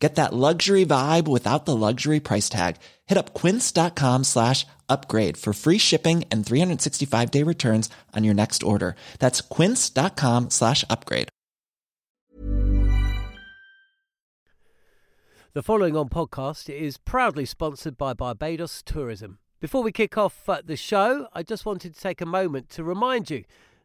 Get that luxury vibe without the luxury price tag. Hit up quince.com slash upgrade for free shipping and 365 day returns on your next order. That's quince.com slash upgrade. The following on podcast is proudly sponsored by Barbados Tourism. Before we kick off uh, the show, I just wanted to take a moment to remind you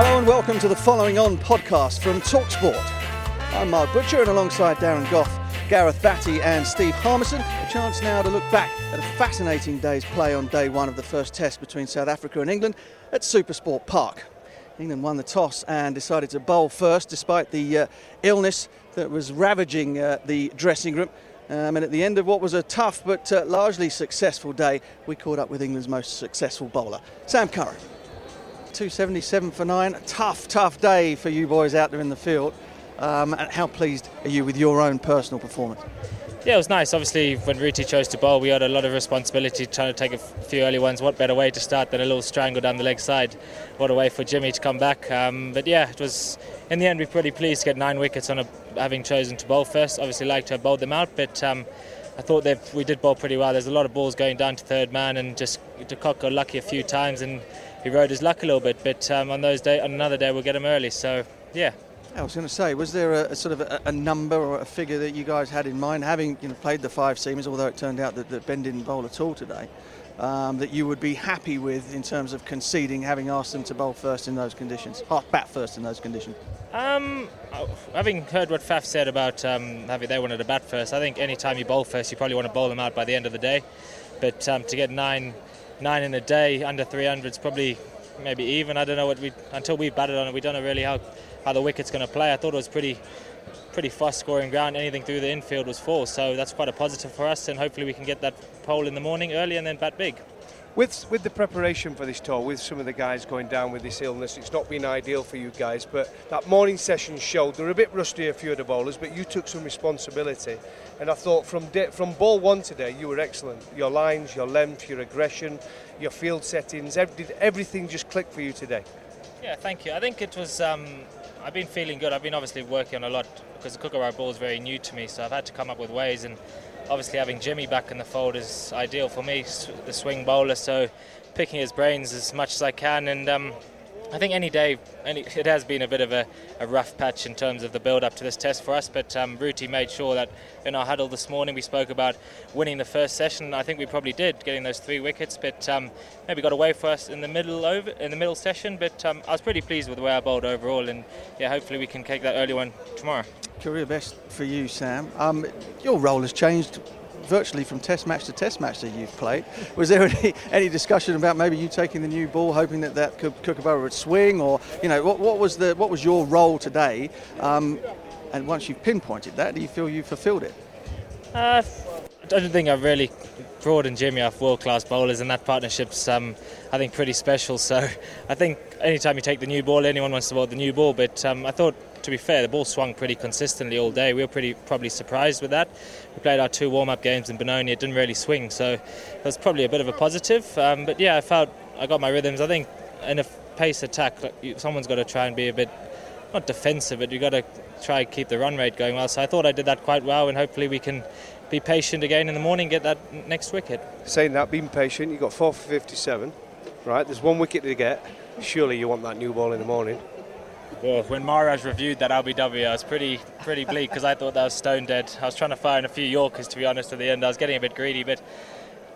Hello and welcome to the following on podcast from Talksport. I'm Mark Butcher and alongside Darren Gough, Gareth Batty and Steve Harmison, a chance now to look back at a fascinating day's play on day one of the first test between South Africa and England at Supersport Park. England won the toss and decided to bowl first despite the uh, illness that was ravaging uh, the dressing room. Um, and at the end of what was a tough but uh, largely successful day, we caught up with England's most successful bowler, Sam Curran. 277 for nine. Tough, tough day for you boys out there in the field. Um, and how pleased are you with your own personal performance? Yeah, it was nice. Obviously, when Rooty chose to bowl, we had a lot of responsibility trying to take a few early ones. What better way to start than a little strangle down the leg side? What a way for Jimmy to come back. Um, but yeah, it was in the end, we're pretty pleased to get nine wickets on a, having chosen to bowl first. Obviously, like to have bowled them out, but um, I thought we did bowl pretty well. There's a lot of balls going down to third man, and just De Kock got lucky a few times, and he rode his luck a little bit. But um, on those day, on another day, we'll get him early. So yeah, I was going to say, was there a, a sort of a, a, number or a figure that you guys had in mind, having you know, played the five seamers, although it turned out that, that Ben didn't bowl at all today, um, that you would be happy with in terms of conceding, having asked them to bowl first in those conditions, half bat first in those conditions? Um, having heard what Faf said about um, having they wanted to bat first, I think any time you bowl first, you probably want to bowl them out by the end of the day. But um, to get nine, nine in a day under 300 is probably maybe even. I don't know what we until we batted on it. We don't know really how how the wicket's going to play. I thought it was pretty pretty fast scoring ground. Anything through the infield was full, so that's quite a positive for us. And hopefully we can get that pole in the morning early and then bat big. With, with the preparation for this tour, with some of the guys going down with this illness, it's not been ideal for you guys. But that morning session showed they're a bit rusty, a few of the bowlers, but you took some responsibility. And I thought from de- from ball one today, you were excellent. Your lines, your length, your aggression, your field settings, ev- did everything just click for you today? Yeah, thank you. I think it was. Um, I've been feeling good. I've been obviously working on a lot because the Kookaburra ball is very new to me, so I've had to come up with ways. And obviously, having Jimmy back in the fold is ideal for me, the swing bowler. So picking his brains as much as I can, and um, I think any day, any, it has been a bit of a, a, rough patch in terms of the build up to this test for us. But um, Rooty made sure that in our huddle this morning we spoke about winning the first session. I think we probably did, getting those three wickets. But um, maybe got away for us in the middle over in the middle session. But um, I was pretty pleased with the way I bowled overall, and yeah, hopefully we can take that early one tomorrow. Career best for you, Sam. Um, your role has changed virtually from test match to test match that you've played. Was there any, any discussion about maybe you taking the new ball, hoping that that could Kookaburra would swing, or you know what, what was the what was your role today? Um, and once you've pinpointed that, do you feel you fulfilled it? Uh, I don't think I've really Broad and Jimmy are world-class bowlers, and that partnership's, um, I think, pretty special. So I think anytime you take the new ball, anyone wants to bowl the new ball. But um, I thought to be fair, the ball swung pretty consistently all day. We were pretty probably surprised with that. We played our two warm-up games in Benoni. It didn't really swing, so it was probably a bit of a positive. Um, but yeah, I felt I got my rhythms. I think in a pace attack, someone's got to try and be a bit not defensive, but you've got to try and keep the run rate going well. So I thought I did that quite well, and hopefully we can be patient again in the morning, get that next wicket. Saying that, being patient, you got four for 57, right? There's one wicket to get. Surely you want that new ball in the morning. Well, when Maharaj reviewed that LBW, I was pretty pretty bleak because I thought that was stone dead. I was trying to fire in a few Yorkers, to be honest, at the end. I was getting a bit greedy, but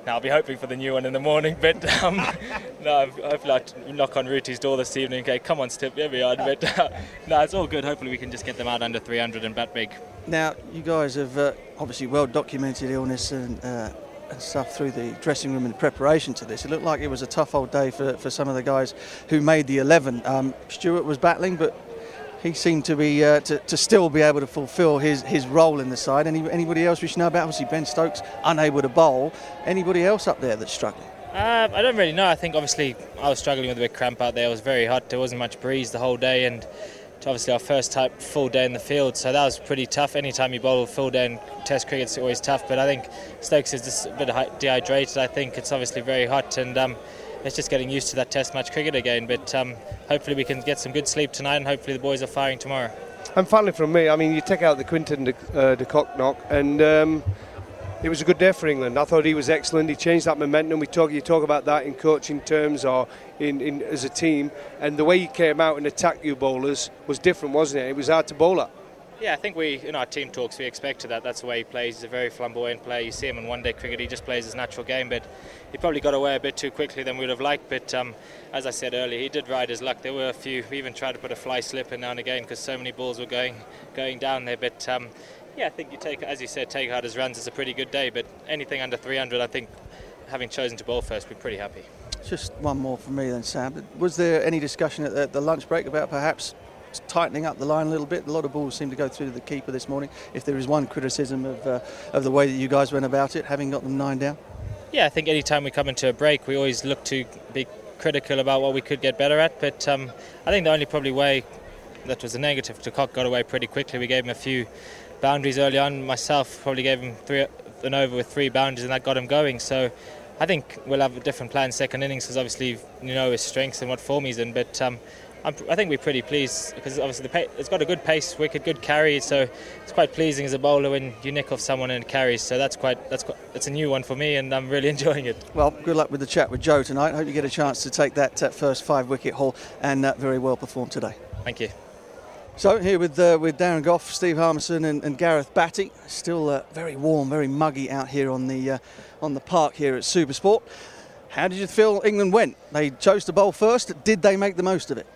now I'll be hoping for the new one in the morning. But um, no, hopefully I'll knock on Rooty's door this evening. Okay, come on, Stip, here we are. But uh, no, it's all good. Hopefully we can just get them out under 300 and bat big. Now, you guys have uh, obviously well documented illness and, uh, and stuff through the dressing room in preparation to this. It looked like it was a tough old day for, for some of the guys who made the 11. Um, Stuart was battling, but he seemed to be uh, to, to, still be able to fulfil his, his role in the side. Any, anybody else we should know about? Obviously, Ben Stokes unable to bowl. Anybody else up there that's struggling? Uh, I don't really know. I think obviously I was struggling with a bit cramp out there. It was very hot. There wasn't much breeze the whole day, and obviously our first type full day in the field, so that was pretty tough. Anytime you bowl full day in Test cricket, it's always tough. But I think Stokes is just a bit dehydrated. I think it's obviously very hot, and um, it's just getting used to that Test match cricket again. But um, hopefully we can get some good sleep tonight, and hopefully the boys are firing tomorrow. And finally, from me, I mean, you take out the Quinton de, uh, de Kock knock, and um, it was a good day for England. I thought he was excellent. He changed that momentum. We talk, you talk about that in coaching terms or in, in as a team, and the way he came out and attacked you bowlers was different, wasn't it? It was hard to bowl at. Yeah, I think we in our team talks we expected that. That's the way he plays. He's a very flamboyant player. You see him in one-day cricket; he just plays his natural game. But he probably got away a bit too quickly than we would have liked. But um, as I said earlier, he did ride his luck. There were a few. We even tried to put a fly slip in now and again because so many balls were going going down there. But um, yeah, I think you take, as you said, take out as runs. It's a pretty good day. But anything under 300, I think, having chosen to bowl first, we're pretty happy. Just one more from me then, Sam. Was there any discussion at the lunch break about perhaps tightening up the line a little bit. A lot of balls seem to go through to the keeper this morning. If there is one criticism of, uh, of the way that you guys went about it, having got them nine down. Yeah, I think any time we come into a break, we always look to be critical about what we could get better at. But um, I think the only probably way that was a negative de Kock got away pretty quickly. We gave him a few boundaries early on. Myself probably gave him three an over with three boundaries, and that got him going. So. I think we'll have a different plan second innings because obviously you know his strengths and what form he's in. But um, I'm, i think we're pretty pleased because obviously the it's got a good pace, wicked, good carry. So it's quite pleasing as a bowler when you nick off someone and carries. So that's quite that's quite, that's a new one for me, and I'm really enjoying it. Well, good luck with the chat with Joe tonight. Hope you get a chance to take that uh, first five wicket haul and uh, very well performed today. Thank you. So here with uh, with Darren Gough, Steve Harmison, and, and Gareth Batty. Still uh, very warm, very muggy out here on the uh, on the park here at Supersport. How did you feel England went? They chose to bowl first. Did they make the most of it?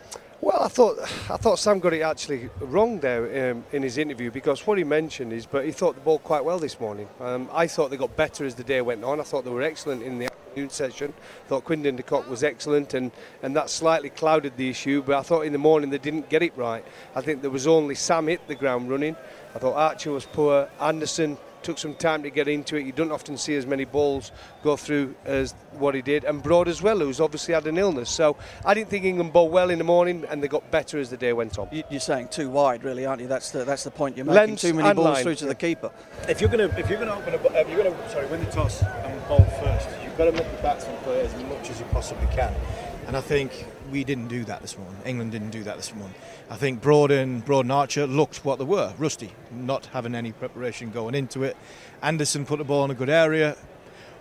Well, I thought I thought Sam got it actually wrong there um, in his interview because what he mentioned is, but he thought the ball quite well this morning. Um, I thought they got better as the day went on. I thought they were excellent in the afternoon session. Thought Quinton de was excellent, and, and that slightly clouded the issue. But I thought in the morning they didn't get it right. I think there was only Sam hit the ground running. I thought Archer was poor. Anderson took some time to get into it. You don't often see as many balls go through as what he did. And Broad as well, who's obviously had an illness. So I didn't think England bowled well in the morning, and they got better as the day went on. You're saying too wide, really, aren't you? That's the that's the point you're making. Length too many balls line. through to the keeper. If you're gonna if you're gonna open a, if you're gonna sorry win the toss and bowl first, you've got to make the batsman play as much as you possibly can. And I think we didn't do that this morning. England didn't do that this morning. I think Broad and Broad and Archer looked what they were, rusty, not having any preparation going into it. Anderson put the ball in a good area,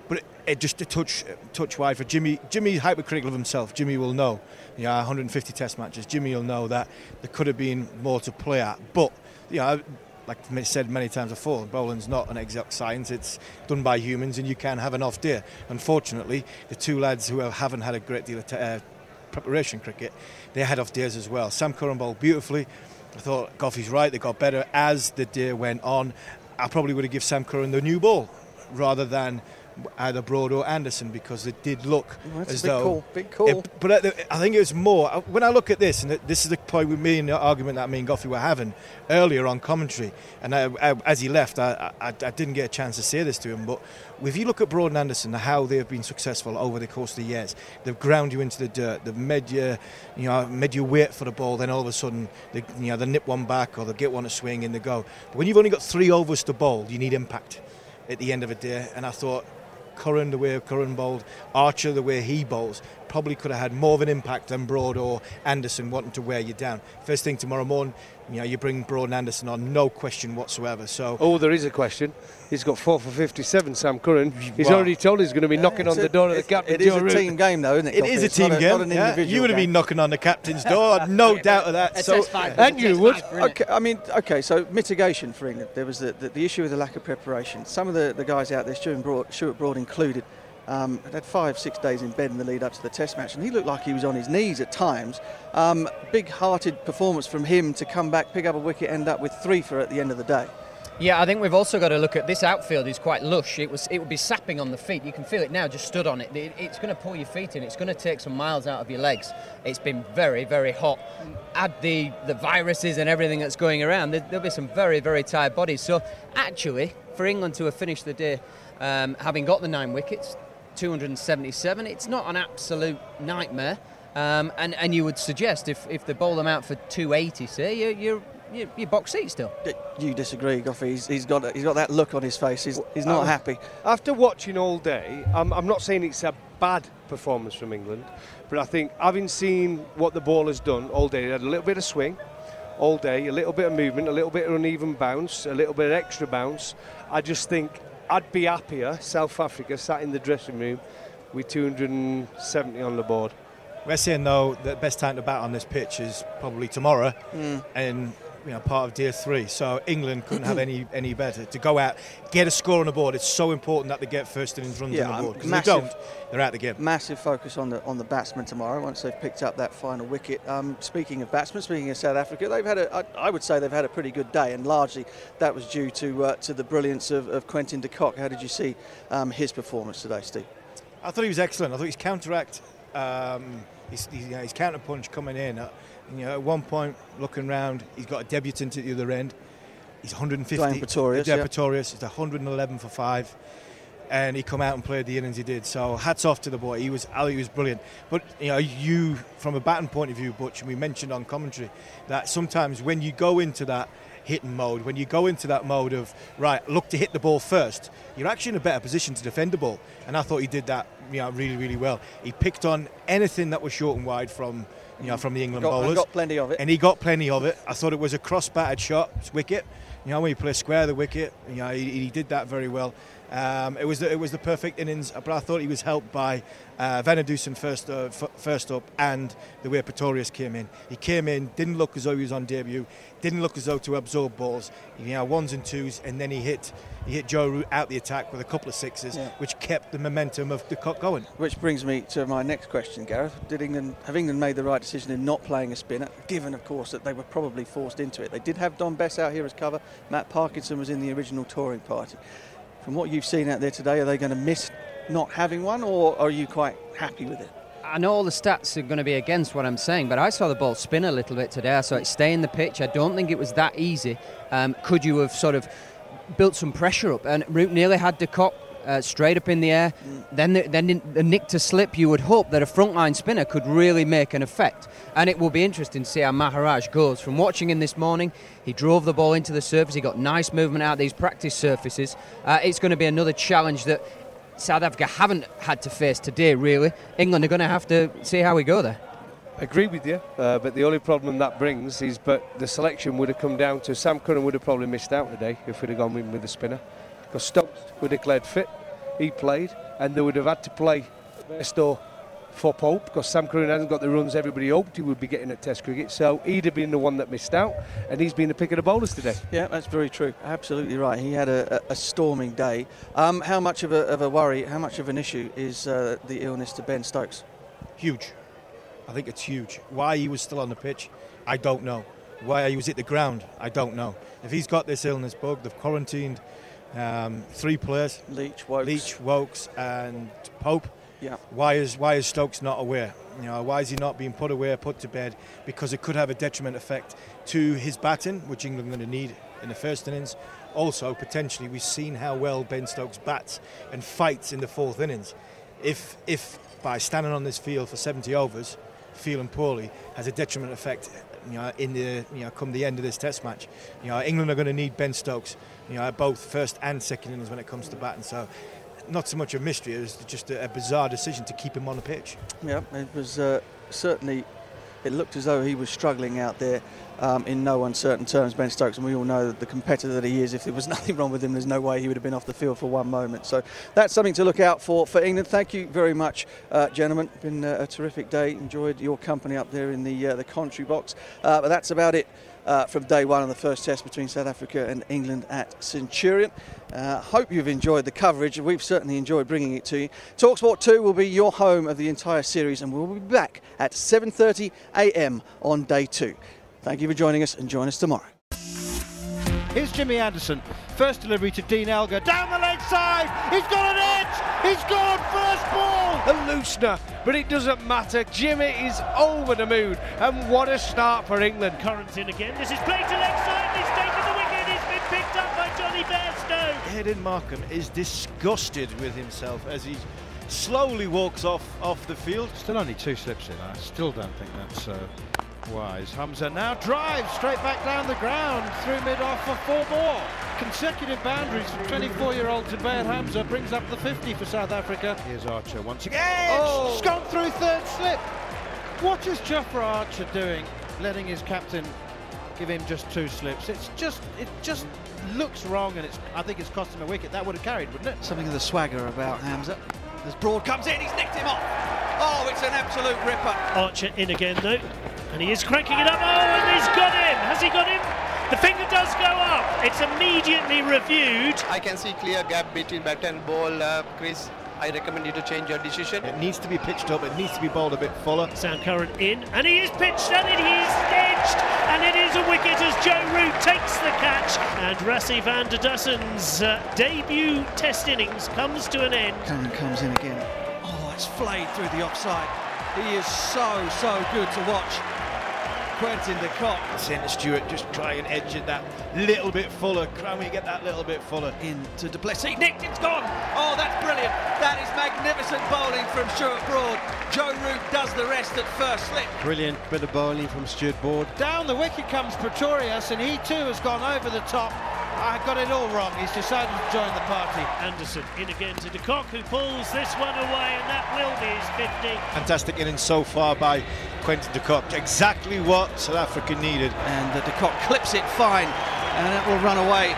but it, it just a touch touch wide for Jimmy. Jimmy hypercritical of himself. Jimmy will know. Yeah, 150 Test matches. Jimmy will know that there could have been more to play at, but yeah. Like I said many times before, bowling's not an exact science. It's done by humans, and you can have an off day. Unfortunately, the two lads who haven't had a great deal of t- uh, preparation cricket, they had off days as well. Sam Curran bowled beautifully. I thought Goffey's right. They got better as the day went on. I probably would have given Sam Curran the new ball rather than either Broad or Anderson because it did look well, as big though. Call. Big call. It, but I think it was more uh, when I look at this, and this is the point with me and the argument that me and Goffey were having earlier on commentary. And I, I, as he left, I, I, didn't get a chance to say this to him, but if you look at Broad and Anderson, how they've been successful over the course of the years, they've ground you into the dirt, they've made you, you know, made you wait for the ball. Then all of a sudden, they, you know, they nip one back or they get one to swing and they go. But when you've only got three overs to bowl, you need impact at the end of a day. And I thought Curran, the way Curran bowled, Archer, the way he bowls, probably could have had more of an impact than Broad or Anderson wanting to wear you down. First thing tomorrow morning, you know, you bring Broad and Anderson on, no question whatsoever. So, oh, there is a question. He's got four for 57, Sam Curran. He's Well, already told he's going to be knocking on It's the door of the it- captain. It is a Root. team game, though, isn't it? it Coffey? is a It's team not game. not an yeah. individual You would have been knocking on the captain's door, no doubt of that. So, And you would. Okay, I mean, okay, so mitigation for England. There was the, the, the issue of the lack of preparation. Some of the, the guys out there, Stuart Broad, Stuart Broad included, um, had five, six days in bed in the lead up to the Test match, and he looked like he was on his knees at times. Um, big-hearted performance from him to come back, pick up a wicket, end up with three for at the end of the day. Yeah, I think we've also got to look at this outfield is quite lush. It was it would be sapping on the feet. You can feel it now, just stood on it. It- It's going to pull your feet in. It's going to take some miles out of your legs. It's been very, very hot. Add the, the viruses and everything that's going around, there, there'll be some very, very tired bodies. So actually, for England to have finished the day um, having got the nine wickets, 277, it's not an absolute nightmare. Um, and, and you would suggest if, if they bowl them out for 280, say, you're, you're, you're, you're box seat still. You disagree, Goffey? He's, he's got he's got that look on his face. He's, he's not Um, happy. After watching all day, I'm, I'm not saying it's a bad performance from England, but I think having seen what the ball has done all day, they had a little bit of swing all day, a little bit of movement, a little bit of uneven bounce, a little bit of extra bounce. I just think I'd be happier, South Africa sat in the dressing room with 270 on the board. We're saying though the best time to bat on this pitch is probably tomorrow, Hmm. and you know part of Tier Three. So England couldn't have any any better to go out, get a score on the board. It's so important that they get first innings runs Yeah, on the um, board because massive- they don't, they're out the game. Massive focus on the on the batsmen tomorrow once they've picked up that final wicket. Um, speaking of batsmen, speaking of South Africa, they've had a I, I would say they've had a pretty good day, and largely that was due to uh, to the brilliance of, of Quinton de Kock. How did you see um, his performance today, Steve? I thought he was excellent. I thought his counteract, um, his, his, you know, his counter punch coming in. Uh, you know, at one point, looking round, he's got a debutant at the other end. He's 150. Dwaine Pretorius, Yeah. Pretorius. He's 111 for five, and he come out and played the innings he did. So hats off to the boy. He was, Ali he was brilliant. But you know, you from a batting point of view, Butch, and we mentioned on commentary that sometimes when you go into that hitting mode, when you go into that mode of right, look to hit the ball first, you're actually in a better position to defend the ball. And I thought he did that, you know, really, really well. He picked on anything that was short and wide from, you know, from the England Got, bowlers, got plenty of it. and he got plenty of it. I thought it was a cross-batted shot, wicket. You know, when you play square the wicket, you know, he, he did that very well. Um, it was the, it was the perfect innings, but I thought he was helped by uh, van der Dussen first uh, f- first up and the way Pretorius came in. He came in, didn't look as though he was on debut, didn't look as though to absorb balls. You know, ones and twos, and then he hit he hit Joe Root out the attack with a couple of sixes, Yeah. which kept the momentum of de Kock going. Which brings me to my next question, Gareth. Did England have England made the right decision in not playing a spinner, given, of course, that they were probably forced into it? They did have Dom Bess out here as cover. Matt Parkinson was in the original touring party. From what you've seen out there today, are they going to miss not having one, or are you quite happy with it? I know all the stats are going to be against what I'm saying, but I saw the ball spin a little bit today. I saw it stay in the pitch. I don't think it was that easy. Um, could you have sort of built some pressure up? And Root nearly had de Kock uh, straight up in the air. Then, the, then the nick to slip. You would hope that a frontline spinner could really make an effect. And it will be interesting to see how Maharaj goes. From watching him this morning, he drove the ball into the surface. He got nice movement out of these practice surfaces. Uh, it's going to be another challenge that South Africa haven't had to face today, really. England are going to have to see how we go there. Agree with you, uh, but the only problem that brings is, but the selection would have come down to Sam Curran would have probably missed out today if we'd have gone in with the spinner, because Stokes were declared fit, he played, and they would have had to play Bairstow for Pope because Sam Curran hasn't got the runs everybody hoped he would be getting at Test cricket, so he'd have been the one that missed out, and he's been the pick of the bowlers today. Yeah, that's very true. Absolutely right. He had a, a, a storming day. Um, how much of a, of a worry, how much of an issue is uh, the illness to Ben Stokes? Huge. I think it's huge. Why he was still on the pitch, I don't know. Why he was at the ground, I don't know. If he's got this illness bug, they've quarantined um, three players, Leach, Woakes. Leach, Woakes, and Pope. Yeah. Why is why is Stokes not aware? You know, why is he not being put away, put to bed? Because it could have a detriment effect to his batting, which England are going to need in the first innings. Also, potentially, we've seen how well Ben Stokes bats and fights in the fourth innings. If if by standing on this field for 70 overs, feeling poorly, has a detriment effect, you know, in the you know come the end of this Test match, you know, England are going to need Ben Stokes, you know, both first and second innings when it comes to batting. So not so much a mystery, it was just a, a bizarre decision to keep him on the pitch. Yeah, it was uh, certainly. It looked as though he was struggling out there um, in no uncertain terms, Ben Stokes, and we all know the competitor that he is. If there was nothing wrong with him, there's no way he would have been off the field for one moment. So that's something to look out for for England. Thank you very much, uh, gentlemen. Been uh, a terrific day. Enjoyed your company up there in the uh, the commentary box. Uh, but that's about it uh, from day one of the first test between South Africa and England at Centurion. Uh, hope you've enjoyed the coverage. We've certainly enjoyed bringing it to you. Talksport 2 will be your home of the entire series, and we'll be back at 7:30 a.m. on day two. Thank you for joining us, and join us tomorrow. Here's Jimmy Anderson. First delivery to Dean Elgar. Down the leg side. He's got an edge. He's gone. First ball. A loosener, but it doesn't matter. Jimmy is over the moon. And what a start for England. Curran's in again. This is played to leg side. He's taken the wicket. He's been picked up by Johnny Bairstow. Aiden Markram is disgusted with himself as he slowly walks off off the field. Still only two slips in. I still don't think that's uh, wise. Hamza now drives straight back down the ground through mid-off for four more. Consecutive boundaries from 24-year-old Zubair Hamza brings up the 50 for South Africa. Here's Archer once again. Oh. It's gone through third slip. What is Jofra Archer doing? Letting his captain give him just two slips. It's just it just looks wrong, and it's I think it's cost him a wicket. That would have carried, wouldn't it? Something of the swagger about Hamza. As Broad comes in, he's nicked him off. Oh, it's an absolute ripper. Archer in again though, and he is cranking it up. Oh, and he's got him. Has he got him? The finger does go up. It's immediately reviewed. I can see clear gap between bat and ball, uh, Chris. I recommend you to change your decision. It needs to be pitched up. It needs to be bowled a bit fuller. Sam Curran in, and he is pitched, and it is edged, and it is a wicket as Joe Root takes the catch, and Rassie van der Dussen's uh, debut Test innings comes to an end. Curran comes in again. Oh, it's flayed through the offside. He is so, so good to watch. Quinton de Kock Centre Stewart just try and edge it that little bit fuller. Can we get that little bit fuller? into du Plessis. Nicked, it's gone. Oh, that's brilliant. That is magnificent bowling from Stuart Broad. Joe Root does the rest at first slip. Brilliant bit of bowling from Stuart Broad. Down the wicket comes Pretorius, and he too has gone over the top. I got it all wrong. He's decided to join the party. Anderson in again to de Kock, who pulls this one away, and that will be his 50. Fantastic innings so far by Quinton de Kock. Exactly what South Africa needed. And de Kock clips it fine, and that will run away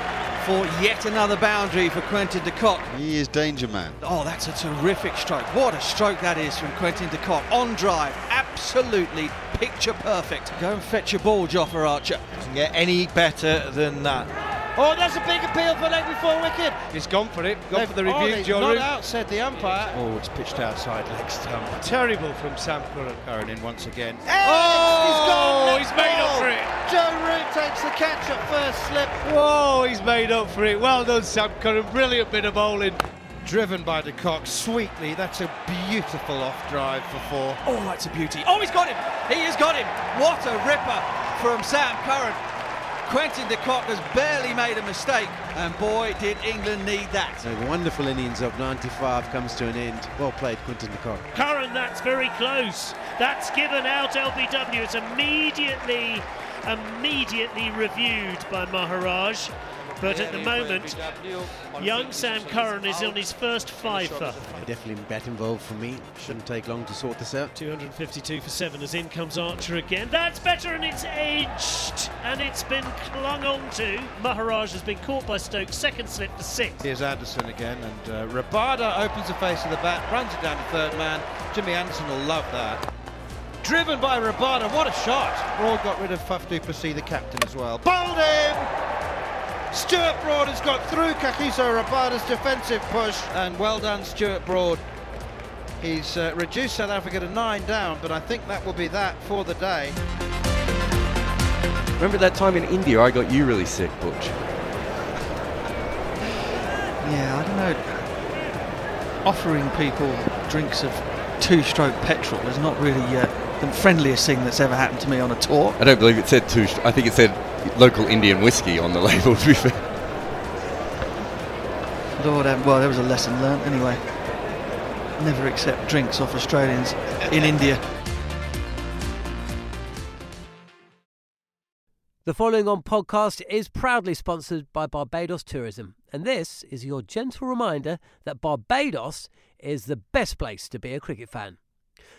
for yet another boundary for Quinton de Kock. He is danger man. Oh, that's a terrific stroke. What a stroke that is from Quinton de Kock. On drive, absolutely picture perfect. Go and fetch your ball, Jofra Archer. Doesn't get any better than that. Oh, that's a big appeal for leg before wicket. He's gone for it. Gone They've- for the review, they've Joe Not Root. out, said the umpire. Oh, it's pitched outside leg stump. Terrible from Sam Curran. Curran in once again. Oh, he's he's he's made up for it. Joe Root takes the catch at first slip. Whoa, he's made up for it. Well done, Sam Curran. Brilliant bit of bowling. Driven by de Kock sweetly. That's a beautiful off drive for four. Oh, that's a beauty. Oh, he's got him. He has got him. What a ripper from Sam Curran. Quinton de Kock has barely made a mistake, and boy, did England need that. A wonderful innings of 95 comes to an end. Well played, Quinton de Kock. Curran, that's very close. That's given out LBW. It's immediately, immediately reviewed by Maharaj. But at the moment, young Sam Curran is on his first fifer. Definitely bat involved for me. Shouldn't take long to sort this out. 252 for seven as in comes Archer again. That's better and it's edged and it's been clung on to. Maharaj has been caught by Stokes. Second slip for six. Here's Anderson again, and uh, Rabada opens the face of the bat, runs it down to third man. Jimmy Anderson will love that. Driven by Rabada, what a shot! Broad got rid of Faf du Plessis, the captain, as well. Bowled him! Stuart Broad has got through Kagiso Rabada's defensive push, and well done, Stuart Broad. He's uh, reduced South Africa to nine down, but I think that will be that for the day. Remember that time in India I got you really sick, Butch? Yeah, I don't know. Offering people drinks of two-stroke petrol is not really uh, the friendliest thing that's ever happened to me on a tour. I don't believe it said two. I think it said local Indian whiskey on the label. To be fair. Lord, well, there was a lesson learnt anyway. Never accept drinks off Australians in India. The following on podcast is proudly sponsored by Barbados Tourism, and this is your gentle reminder that Barbados is the best place to be a cricket fan.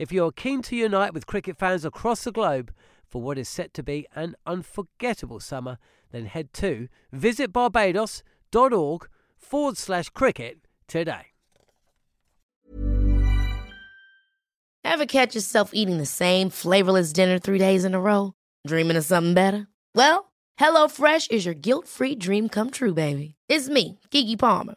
If you're keen to unite with cricket fans across the globe for what is set to be an unforgettable summer, then head to visitbarbados.org forward slash cricket today. Ever catch yourself eating the same flavorless dinner three days in a row? Dreaming of something better? Well, HelloFresh is your guilt free dream come true, baby. It's me, Keke Palmer.